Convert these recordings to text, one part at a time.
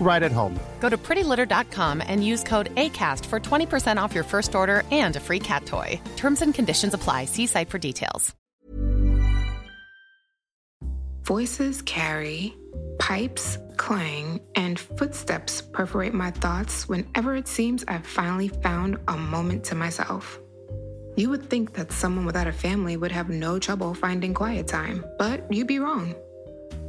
right at home. Go to prettylitter.com and use code ACAST for 20% off your first order and a free cat toy. Terms and conditions apply. See site for details. Voices carry, pipes clang, and footsteps perforate my thoughts whenever it seems I've finally found a moment to myself. You would think that someone without a family would have no trouble finding quiet time, but you'd be wrong.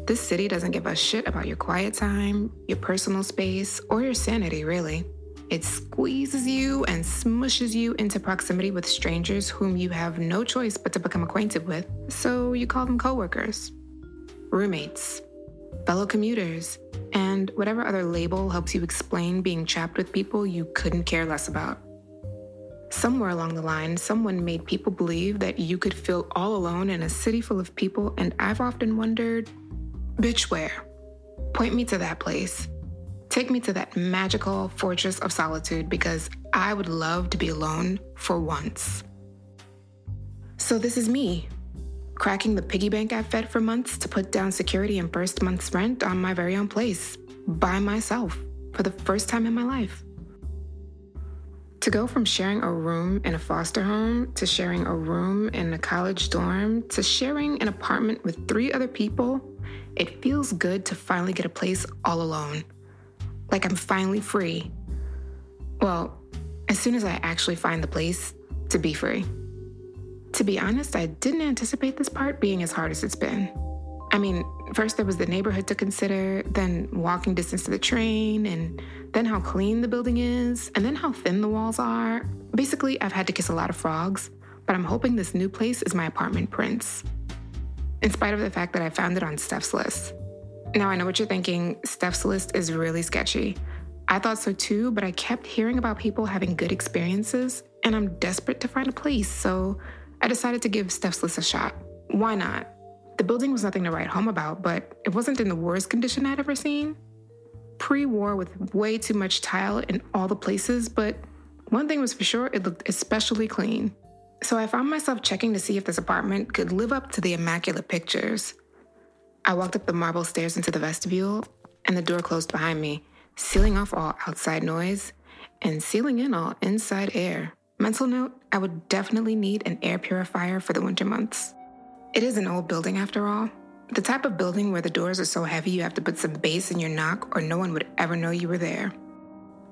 This city doesn't give a shit about your quiet time, your personal space, or your sanity, really. It squeezes you and smushes you into proximity with strangers whom you have no choice but to become acquainted with, so you call them coworkers, roommates, fellow commuters, and whatever other label helps you explain being trapped with people you couldn't care less about. Somewhere along the line, someone made people believe that you could feel all alone in a city full of people, and I've often wondered bitch, where? Point me to that place. Take me to that magical fortress of solitude because I would love to be alone for once. So, this is me, cracking the piggy bank I've fed for months to put down security and first month's rent on my very own place, by myself, for the first time in my life. To go from sharing a room in a foster home to sharing a room in a college dorm to sharing an apartment with three other people, it feels good to finally get a place all alone. Like I'm finally free. Well, as soon as I actually find the place to be free. To be honest, I didn't anticipate this part being as hard as it's been. I mean, first there was the neighborhood to consider, then walking distance to the train, and then how clean the building is, and then how thin the walls are. Basically, I've had to kiss a lot of frogs, but I'm hoping this new place is my apartment prince. In spite of the fact that I found it on Steph's list. Now, I know what you're thinking Steph's list is really sketchy. I thought so too, but I kept hearing about people having good experiences, and I'm desperate to find a place, so I decided to give Steph's list a shot. Why not? The building was nothing to write home about, but it wasn't in the worst condition I'd ever seen. Pre war with way too much tile in all the places, but one thing was for sure, it looked especially clean. So I found myself checking to see if this apartment could live up to the immaculate pictures. I walked up the marble stairs into the vestibule, and the door closed behind me, sealing off all outside noise and sealing in all inside air. Mental note I would definitely need an air purifier for the winter months. It is an old building after all. The type of building where the doors are so heavy you have to put some bass in your knock or no one would ever know you were there.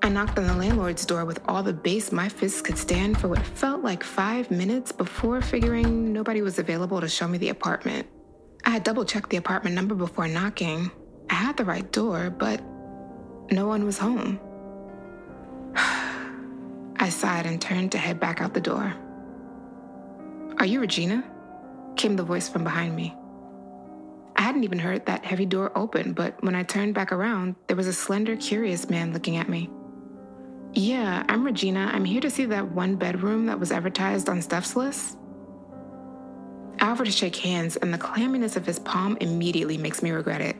I knocked on the landlord's door with all the bass my fists could stand for what felt like five minutes before figuring nobody was available to show me the apartment. I had double checked the apartment number before knocking. I had the right door, but no one was home. I sighed and turned to head back out the door. Are you Regina? came the voice from behind me. I hadn't even heard that heavy door open, but when I turned back around, there was a slender, curious man looking at me. Yeah, I'm Regina. I'm here to see that one bedroom that was advertised on Steph's list. I offer to shake hands, and the clamminess of his palm immediately makes me regret it.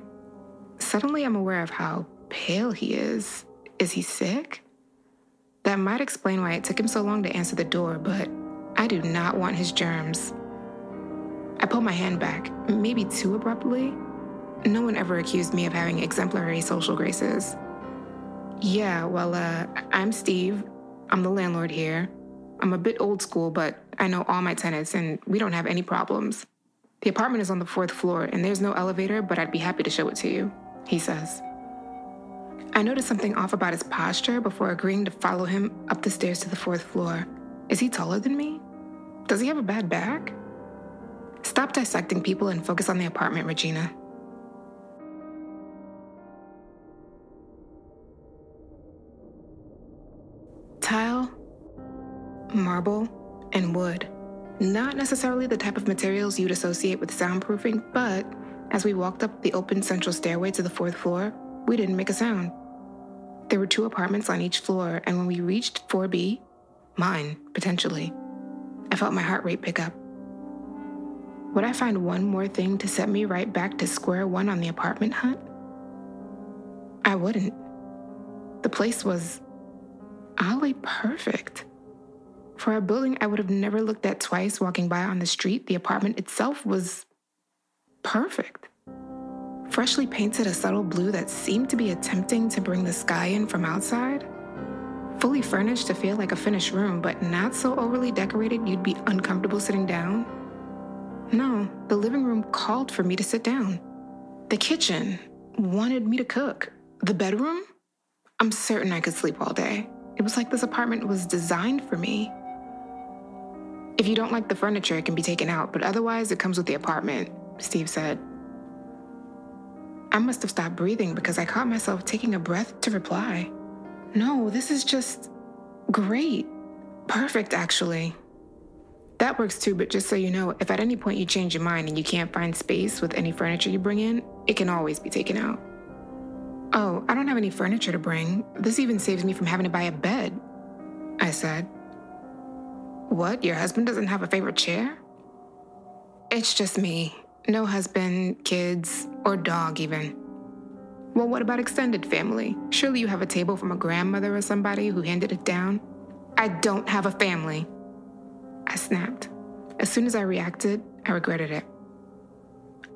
Suddenly, I'm aware of how pale he is. Is he sick? That might explain why it took him so long to answer the door, but I do not want his germs. I pull my hand back, maybe too abruptly. No one ever accused me of having exemplary social graces. Yeah, well, uh, I'm Steve. I'm the landlord here. I'm a bit old school, but I know all my tenants and we don't have any problems. The apartment is on the fourth floor and there's no elevator, but I'd be happy to show it to you, he says. I noticed something off about his posture before agreeing to follow him up the stairs to the fourth floor. Is he taller than me? Does he have a bad back? Stop dissecting people and focus on the apartment, Regina. Marble, and wood. Not necessarily the type of materials you'd associate with soundproofing, but as we walked up the open central stairway to the fourth floor, we didn't make a sound. There were two apartments on each floor, and when we reached 4B, mine, potentially, I felt my heart rate pick up. Would I find one more thing to set me right back to square one on the apartment hunt? I wouldn't. The place was oddly perfect. For a building I would have never looked at twice walking by on the street, the apartment itself was perfect. Freshly painted a subtle blue that seemed to be attempting to bring the sky in from outside. Fully furnished to feel like a finished room, but not so overly decorated you'd be uncomfortable sitting down. No, the living room called for me to sit down. The kitchen wanted me to cook. The bedroom? I'm certain I could sleep all day. It was like this apartment was designed for me. If you don't like the furniture, it can be taken out, but otherwise, it comes with the apartment, Steve said. I must have stopped breathing because I caught myself taking a breath to reply. No, this is just great. Perfect, actually. That works too, but just so you know, if at any point you change your mind and you can't find space with any furniture you bring in, it can always be taken out. Oh, I don't have any furniture to bring. This even saves me from having to buy a bed, I said. What? Your husband doesn't have a favorite chair? It's just me. No husband, kids, or dog, even. Well, what about extended family? Surely you have a table from a grandmother or somebody who handed it down? I don't have a family. I snapped. As soon as I reacted, I regretted it.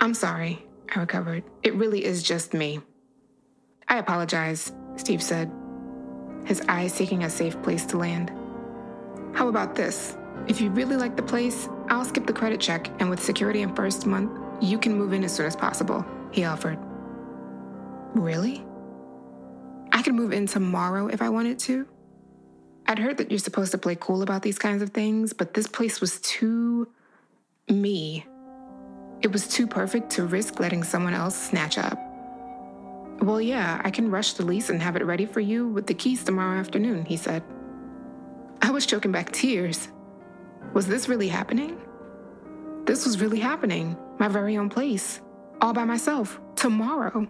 I'm sorry, I recovered. It really is just me. I apologize, Steve said, his eyes seeking a safe place to land. How about this? If you really like the place, I'll skip the credit check, and with security in first month, you can move in as soon as possible, he offered. Really? I could move in tomorrow if I wanted to? I'd heard that you're supposed to play cool about these kinds of things, but this place was too me. It was too perfect to risk letting someone else snatch up. Well, yeah, I can rush the lease and have it ready for you with the keys tomorrow afternoon, he said. I was choking back tears. Was this really happening? This was really happening. My very own place. All by myself. Tomorrow.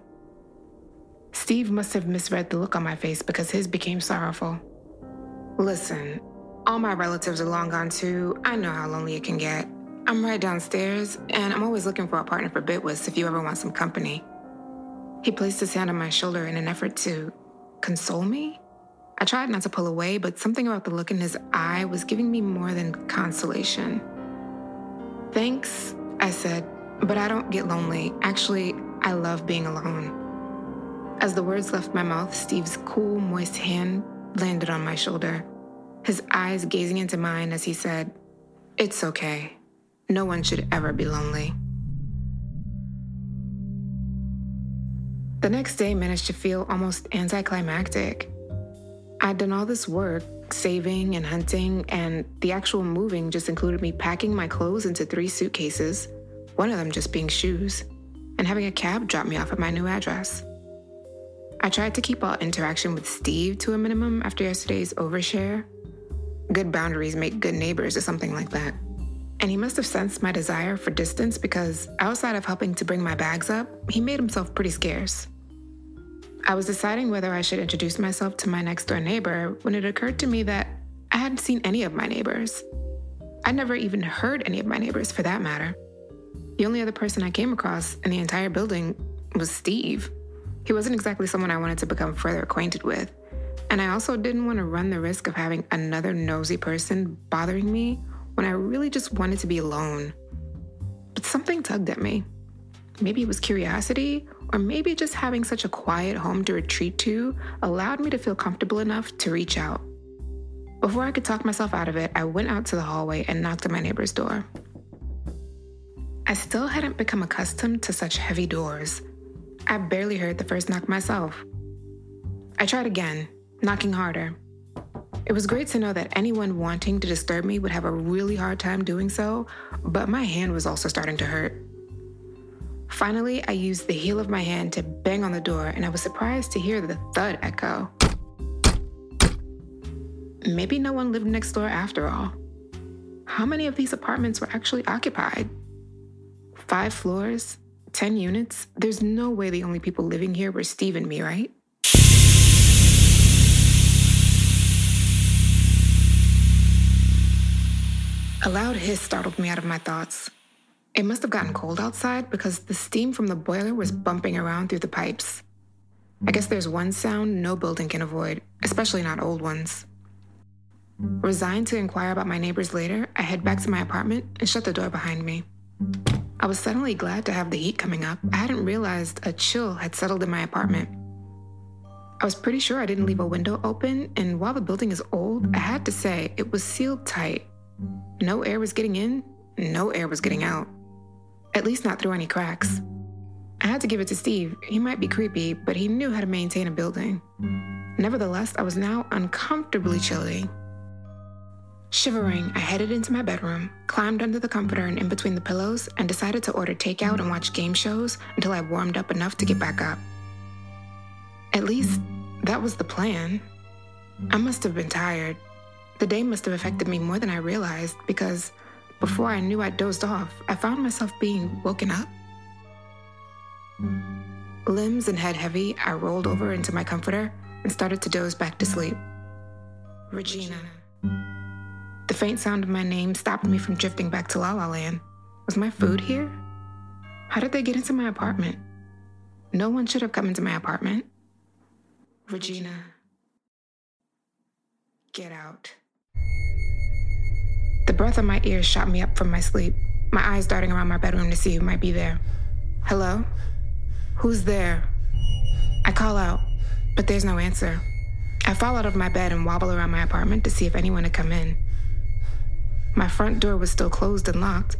Steve must have misread the look on my face because his became sorrowful. Listen, all my relatives are long gone too. I know how lonely it can get. I'm right downstairs, and I'm always looking for a partner for bid whist if you ever want some company. He placed his hand on my shoulder in an effort to console me. I tried not to pull away, but something about the look in his eye was giving me more than consolation. Thanks, I said, but I don't get lonely. Actually, I love being alone. As the words left my mouth, Steve's cool, moist hand landed on my shoulder, his eyes gazing into mine as he said, It's okay. No one should ever be lonely. The next day managed to feel almost anticlimactic. I'd done all this work, saving and hunting, and the actual moving just included me packing my clothes into three suitcases, one of them just being shoes, and having a cab drop me off at my new address. I tried to keep all interaction with Steve to a minimum after yesterday's overshare. Good boundaries make good neighbors, or something like that. And he must have sensed my desire for distance because outside of helping to bring my bags up, he made himself pretty scarce. I was deciding whether I should introduce myself to my next door neighbor when it occurred to me that I hadn't seen any of my neighbors. I'd never even heard any of my neighbors for that matter. The only other person I came across in the entire building was Steve. He wasn't exactly someone I wanted to become further acquainted with. And I also didn't want to run the risk of having another nosy person bothering me when I really just wanted to be alone. But something tugged at me. Maybe it was curiosity, or maybe just having such a quiet home to retreat to allowed me to feel comfortable enough to reach out. Before I could talk myself out of it, I went out to the hallway and knocked on my neighbor's door. I still hadn't become accustomed to such heavy doors. I barely heard the first knock myself. I tried again, knocking harder. It was great to know that anyone wanting to disturb me would have a really hard time doing so, but my hand was also starting to hurt. Finally, I used the heel of my hand to bang on the door, and I was surprised to hear the thud echo. Maybe no one lived next door after all. How many of these apartments were actually occupied? Five floors, 10 units? There's no way the only people living here were Steve and me, right? A loud hiss startled me out of my thoughts. It must have gotten cold outside because the steam from the boiler was bumping around through the pipes. I guess there's one sound no building can avoid, especially not old ones. Resigned to inquire about my neighbors later, I head back to my apartment and shut the door behind me. I was suddenly glad to have the heat coming up. I hadn't realized a chill had settled in my apartment. I was pretty sure I didn't leave a window open, and while the building is old, I had to say it was sealed tight. No air was getting in, no air was getting out. At least not through any cracks. I had to give it to Steve. He might be creepy, but he knew how to maintain a building. Nevertheless, I was now uncomfortably chilly. Shivering, I headed into my bedroom, climbed under the comforter and in between the pillows, and decided to order takeout and watch game shows until I warmed up enough to get back up. At least, that was the plan. I must have been tired, the day must have affected me more than I realized because before I knew I dozed off, I found myself being woken up. Limbs and head heavy, I rolled over into my comforter and started to doze back to sleep. Regina. The faint sound of my name stopped me from drifting back to La La Land. Was my food here? How did they get into my apartment? No one should have come into my apartment. Regina. Get out. The breath on my ears shot me up from my sleep, my eyes darting around my bedroom to see who might be there. Hello? Who's there? I call out, but there's no answer. I fall out of my bed and wobble around my apartment to see if anyone had come in. My front door was still closed and locked.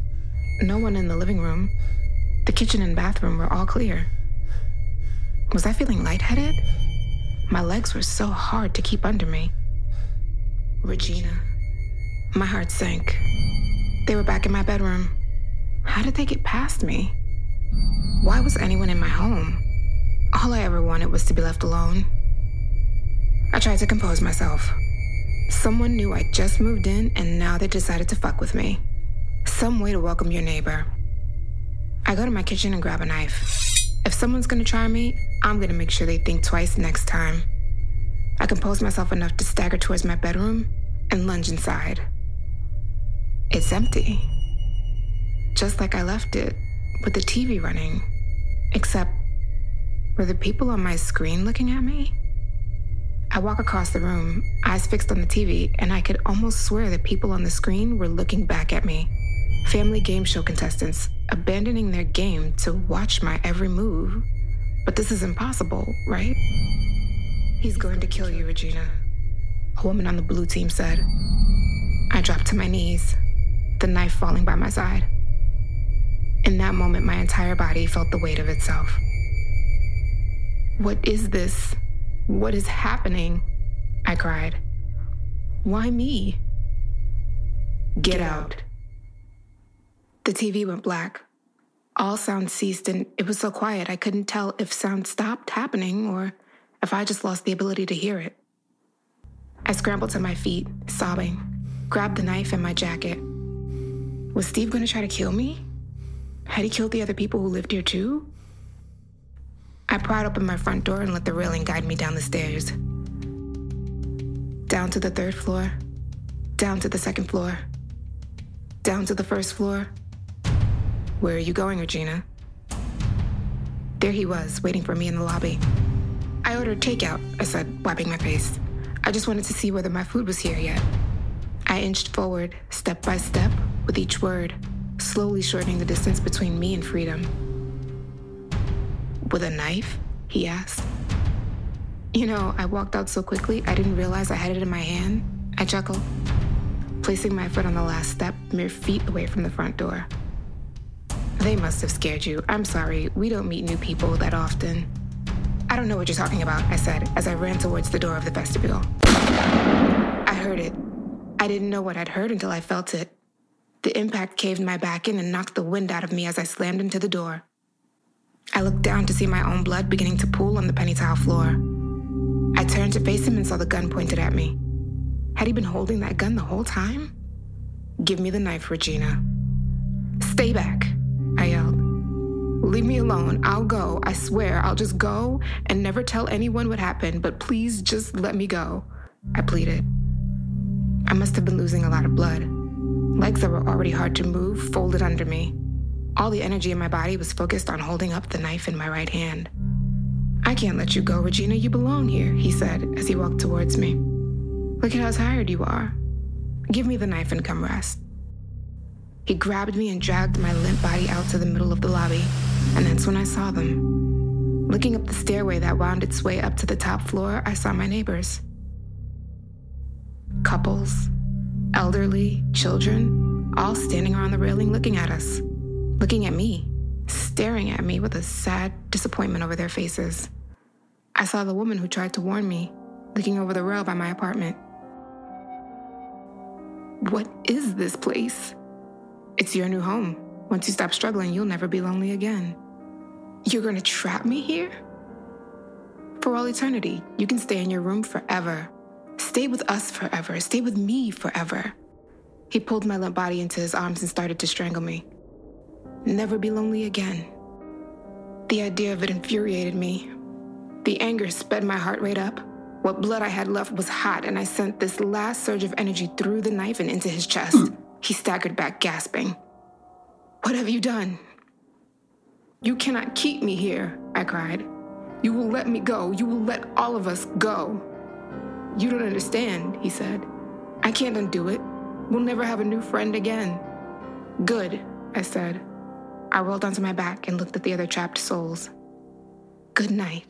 No one in the living room. The kitchen and bathroom were all clear. Was I feeling lightheaded? My legs were so hard to keep under me. Regina. My heart sank. They were back in my bedroom. How did they get past me? Why was anyone in my home? All I ever wanted was to be left alone. I tried to compose myself. Someone knew I just moved in and now they decided to fuck with me. Some way to welcome your neighbor. I go to my kitchen and grab a knife. If someone's gonna try me, I'm gonna make sure they think twice next time. I compose myself enough to stagger towards my bedroom and lunge inside. It's empty. Just like I left it, with the TV running. Except, were the people on my screen looking at me? I walk across the room, eyes fixed on the TV, and I could almost swear the people on the screen were looking back at me. Family game show contestants abandoning their game to watch my every move. But this is impossible, right? He's going to kill you, Regina. A woman on the blue team said. I dropped to my knees, the knife falling by my side. In that moment, my entire body felt the weight of itself. What is this? What is happening? I cried. Why me? Get out. The TV went black. All sound ceased, and it was so quiet I couldn't tell if sound stopped happening or if I just lost the ability to hear it. I scrambled to my feet, sobbing, grabbed the knife and my jacket, was Steve going to try to kill me? Had he killed the other people who lived here too? I pried open my front door and let the railing guide me down the stairs. Down to the third floor, down to the second floor, down to the first floor. Where are you going, Regina? There he was, waiting for me in the lobby. I ordered takeout, I said, wiping my face. I just wanted to see whether my food was here yet. I inched forward, step by step, with each word, slowly shortening the distance between me and freedom. With a knife? He asked. You know, I walked out so quickly I didn't realize I had it in my hand. I chuckled, placing my foot on the last step, mere feet away from the front door. They must have scared you. I'm sorry, we don't meet new people that often. I don't know what you're talking about, I said as I ran towards the door of the vestibule. I heard it. I didn't know what I'd heard until I felt it. The impact caved my back in and knocked the wind out of me as I slammed into the door. I looked down to see my own blood beginning to pool on the penny tile floor. I turned to face him and saw the gun pointed at me. Had he been holding that gun the whole time? Give me the knife, Regina. Stay back, I yelled. Leave me alone. I'll go. I swear, I'll just go and never tell anyone what happened, but please just let me go. I pleaded. I must have been losing a lot of blood. Legs that were already hard to move folded under me. All the energy in my body was focused on holding up the knife in my right hand. I can't let you go, Regina. You belong here, he said as he walked towards me. Look at how tired you are. Give me the knife and come rest. He grabbed me and dragged my limp body out to the middle of the lobby, and that's when I saw them. Looking up the stairway that wound its way up to the top floor, I saw my neighbors couples, elderly, children, all standing around the railing looking at us, looking at me, staring at me with a sad disappointment over their faces. I saw the woman who tried to warn me, looking over the rail by my apartment. What is this place? It's your new home. Once you stop struggling, you'll never be lonely again. You're gonna trap me here? For all eternity, you can stay in your room forever. Stay with us forever. Stay with me forever. He pulled my limp body into his arms and started to strangle me. Never be lonely again. The idea of it infuriated me. The anger sped my heart rate up. What blood I had left was hot, and I sent this last surge of energy through the knife and into his chest. he staggered back, gasping. What have you done? You cannot keep me here, I cried. You will let me go. You will let all of us go. You don't understand, he said. I can't undo it. We'll never have a new friend again. Good, I said. I rolled onto my back and looked at the other trapped souls. Good night.